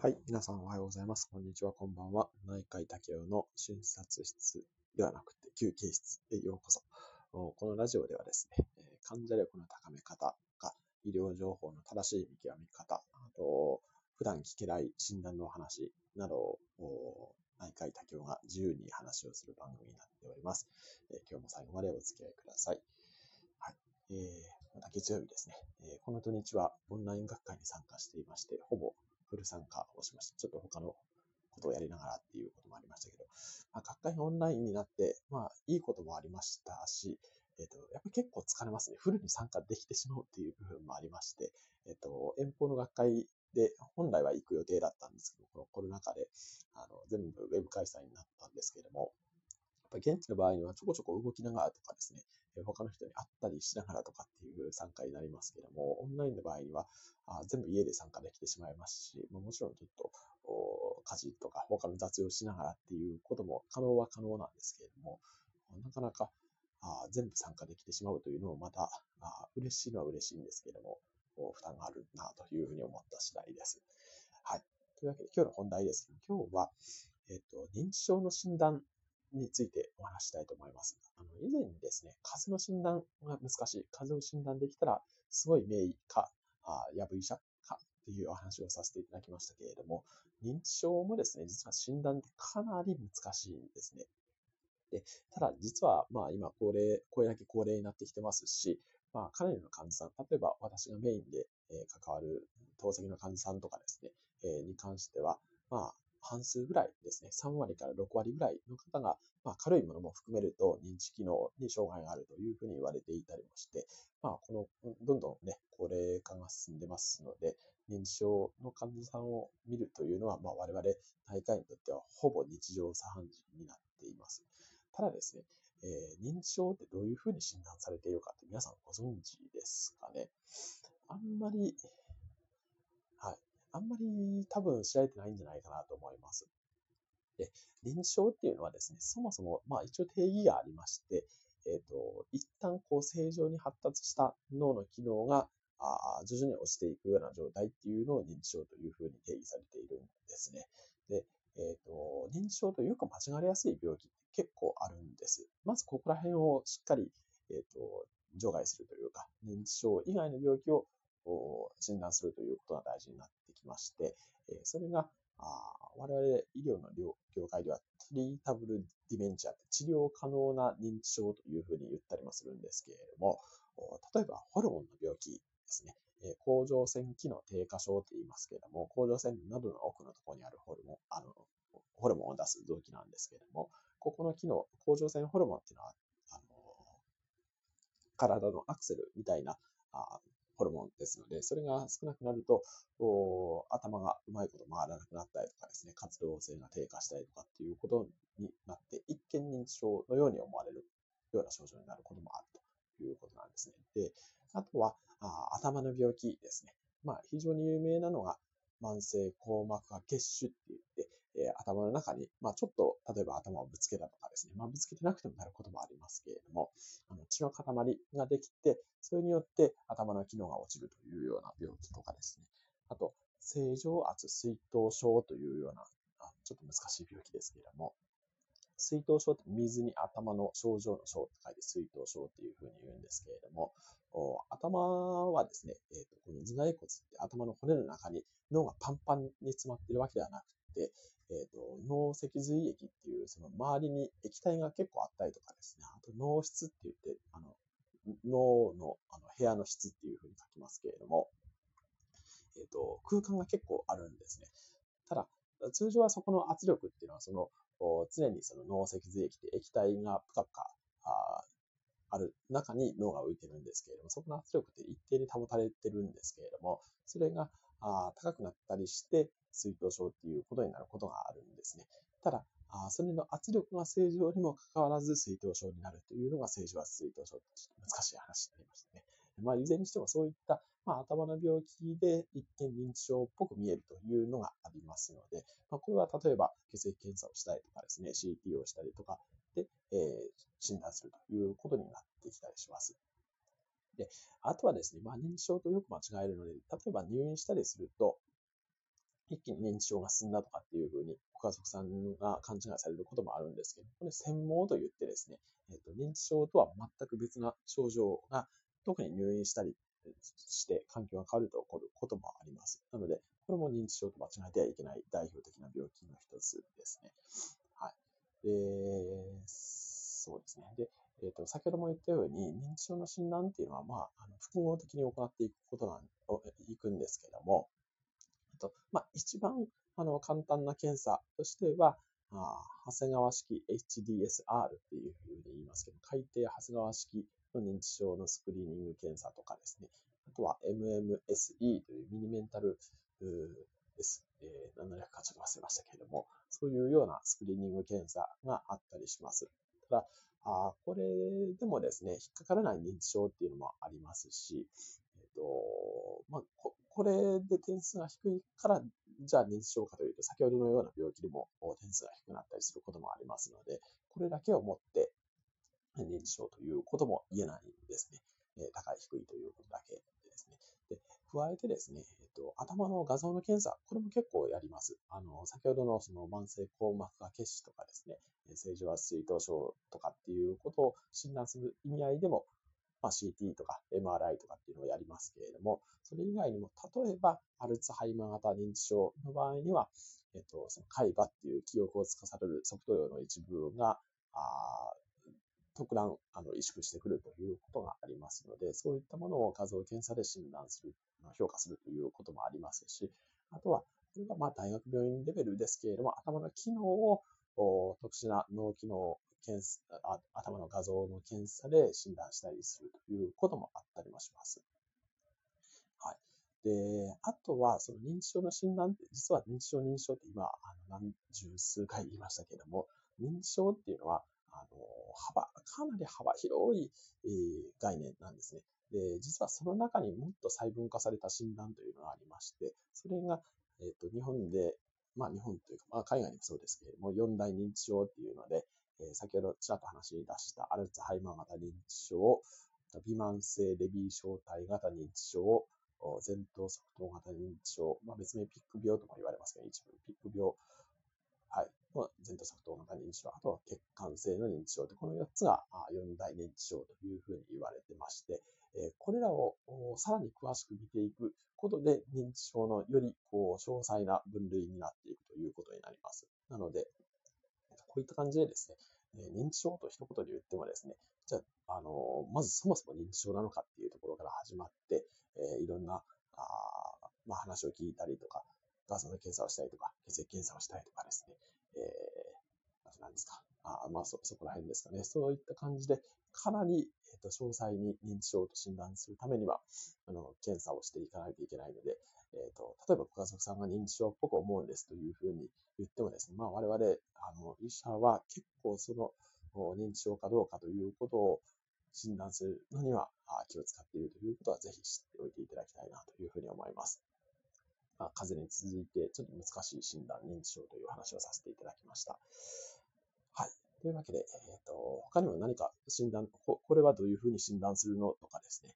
はい。皆さんおはようございます。こんにちは、こんばんは。内科医竹雄の診察室ではなくて休憩室へようこそ。このラジオではですね、患者力の高め方が医療情報の正しい見極め方、あと、普段聞けない診断のお話などを内科医竹雄が自由に話をする番組になっております。今日も最後までお付き合いください。はい。えーまた月曜日ですね、この土日はオンライン学会に参加していまして、ほぼフル参加をしました。ちょっと他のことをやりながらっていうこともありましたけど、まあ、学会がオンラインになって、まあ、いいこともありましたし、えっ、と、やっぱり結構疲れますね。フルに参加できてしまうっていう部分もありまして、えっ、と、遠方の学会で本来は行く予定だったんですけど、このコロナ禍で、あの、全部ウェブ開催になったんですけれども、ぱ現地の場合にはちょこちょこ動きながらとかですね、他の人に会ったりしながらとかっていう参加になりますけども、オンラインの場合にはあ全部家で参加できてしまいますし、まもちろんちょっと家事とか他の雑用しながらっていうことも可能は可能なんですけれども、なかなかあ全部参加できてしまうというのもまた嬉しいのは嬉しいんですけども、負担があるなというふうに思った次第です。はい。というわけで今日の本題です、今日は、えっ、と、認知症の診断についてお話したいと思います。あの以前にですね、風邪の診断が難しい。風邪を診断できたら、すごい名医か、あやぶ医者かっていうお話をさせていただきましたけれども、認知症もですね、実は診断ってかなり難しいんですね。でただ、実は、まあ今、高齢、これだけ高齢になってきてますし、まあ、かなりの患者さん、例えば私がメインで、え関わる透析の患者さんとかですね、えに関しては、まあ、半数ぐらいですね、3割から6割ぐらいの方が、まあ、軽いものも含めると認知機能に障害があるというふうに言われていたりもして、まあ、この、どんどんね、高齢化が進んでますので、認知症の患者さんを見るというのは、まあ、我々内科医にとってはほぼ日常茶飯事になっています。ただですね、えー認知症ってどういうふうに診断されているかって皆さんご存知ですかね？あんまり、あんまり多分知られてないんじゃないかなと思います。で、臨床っていうのはですね、そもそも、まあ一応定義がありまして、えっ、と、一旦こう正常に発達した脳の機能が、あ徐々に落ちていくような状態っていうのを認知症というふうに定義されているんですね。で、えっ、と、認知症とよく間違われやすい病気って結構あるんです。まずここら辺をしっかり、えっ、と、除外するというか、認知症以外の病気を診断するということが大事になってきまして、えそれが、あ我々医療の業界ではトリータブルディメンチャーって治療可能な認知症というふうに言ったりもするんですけれども、例えばホルモンの病気ですね。え甲状腺機能低下症って言いますけれども、甲状腺などの奥のところにあるホルモン、あの、ホルモンを出す臓器なんですけれども、ここの機能、甲状腺ホルモンっていうのは、あの、体のアクセルみたいなあホルモンですので、それが少なくなると、頭がうまいこと回らなくなったりとかですね、活動性が低下したりとかっていうことになって、一見認知症のように思われるような症状になることもあるということなんですね。で、あとは、あ頭の病気ですね。まあ、非常に有名なのが、慢性硬膜下血腫って言って、え頭の中に、まあ、ちょっと、例えば頭をぶつけたとかですね、まあ、ぶつけてなくてもなることもありますけれども、あの血の塊ができて、それによって頭の機能が落ちるというような病気とかですね。あと、正常圧水頭症というような、あちょっと難しい病気ですけれども、水頭症って水に頭の症状の症って書いて水頭症っていうふうに言うんですけれども、お頭はですね、えーとこの頭蓋骨って頭の骨の中に脳がパンパンに詰まっているわけではなくて、えーと脳脊髄液っていうその周りに液体が結構あったりとかですね、あと脳室って言って、あの脳のあの部屋の質っていうふうに書きますけれども、えーと空間が結構あるんですね。ただ、通常はそこの圧力っていうのは、その常にその脳脊髄液って液体がぷかぷかあある中に脳が浮いてるんですけれども、そこの圧力って一定に保たれてるんですけれども、それがあ高くなったりして、水頭症っていうことになることがあるんですね。ただ、あそれの圧力が正常にもかかわらず水頭症になるというのが正常圧水頭症ちょっと難しい話になりましたね。まあ、いずれにしてもそういった、まあ、頭の病気で一見認知症っぽく見えるというのがありますので、まあ、これは例えば血液検査をしたりとかですね、CT をしたりとかで、えー診断するということになってきたりします。で、あとはですね、まあ、認知症とよく間違えるので、例えば入院したりすると、一気に認知症が進んだとかっていうふうに、ご家族さんが勘違いされることもあるんですけど、これ専門と言ってですね、えーと、認知症とは全く別な症状が、特に入院したりして環境が変わると起こることもあります。なので、これも認知症と間違えてはいけない代表的な病気の一つですね。はい。で、そうですね。で、えっ、ー、と、先ほども言ったように、認知症の診断っていうのは、まあ、あの複合的に行っていくことなん、いくんですけども、とまあ、一番あの簡単な検査としては、あ長谷川式 HDSR っていうふうに言いますけど、海底長谷川式の認知症のスクリーニング検査とかですね、あとは MMSE というミニメンタルです。えー、何の略かちょっと忘れましたけれども、そういうようなスクリーニング検査があったりします。ただ、あこれでもですね、引っかからない認知症っていうのもありますし、えっ、ー、と、こ、れで点数が低いから、じゃあ認知症かというと、先ほどのような病気でも点数が低くなったりすることもありますので、これだけをもって認知症ということも言えないんですね。高い低いということだけですね。で加えてですね、えっと、頭の画像の検査、これも結構やります。あの、先ほどのその慢性硬膜下血腫とかですね、正常圧水頭症とかっていうことを診断する意味合いでも、まあ、CT とか MRI とかっていうのをやりますけれども、それ以外にも、例えば、アルツハイマー型認知症の場合には、えっと、その海馬っていう記憶を司る側頭葉の一部が、あ特段あの萎縮してくるということがありますので、そういったものを画像検査で診断する、評価するということもありますし、あとは、これはまあ大学病院レベルですけれども、頭の機能を特殊な脳機能検査、頭の画像の検査で診断したりするということもあったりもします。はい。で、あとは、その認知症の診断って、実は認知症、認知症って今、あの何十数回言いましたけれども、認知症っていうのは、あの、幅、かなり幅広い、え概念なんですね。で、実はその中にもっと細分化された診断というのがありまして、それが、えっ、と、日本で、まあ日本というか、まあ海外にもそうですけれども、四大認知症っていうので、え先ほどちらっと話し出したアルツハイマー型認知症、微慢性レビー小体型認知症、前頭側頭型認知症、まあ、別名ピック病とも言われますけど、一部ピック病ま前頭側頭型認知症、あとは血管性の認知症で、この4つが4大認知症というふうに言われてまして、これらをさらに詳しく見ていくことで、認知症のよりこう詳細な分類になっていうことになります。なので、こういった感じでですね、認知症と一言で言ってもですね、じゃあ、あの、まずそもそも認知症なのかっていうところから始まって、えいろんな、あまあ、話を聞いたりとか、画像の検査をしたりとか、血液検査をしたりとかですね、えー、あと何ですか。あまあそ、そこら辺ですかね。そういった感じで、かなり、えーと、詳細に認知症と診断するためには、あの、検査をしていかないといけないので、えっ、ー、と、例えばご家族さんが認知症っぽく思うんですというふうに言ってもですね、まあ我々、あの、医者は結構その、認知症かどうかということを診断するのには気を使っているということはぜひ知っておいていただきたいなというふうに思います。まあ、風邪に続いて、ちょっと難しい診断、認知症という話をさせていただきました。はい。というわけで、えっ、ー、と、他にも何か診断こ、これはどういうふうに診断するのとかですね、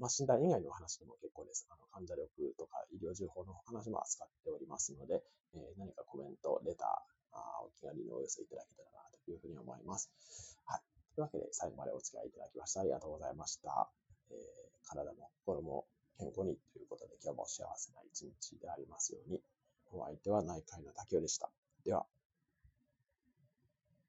まあ、診断以外の話でも結構です。あの、患者力とか医療情報の話も扱っておりますので、えー、何かコメント、レター、あお気軽にお寄せいただけたらなというふうに思います。はい。というわけで、最後までお付き合いいただきましてありがとうございました。えー、体も心も健康にということで今日も幸せな一日でありますように。お相手は内科医の竹雄でした。では。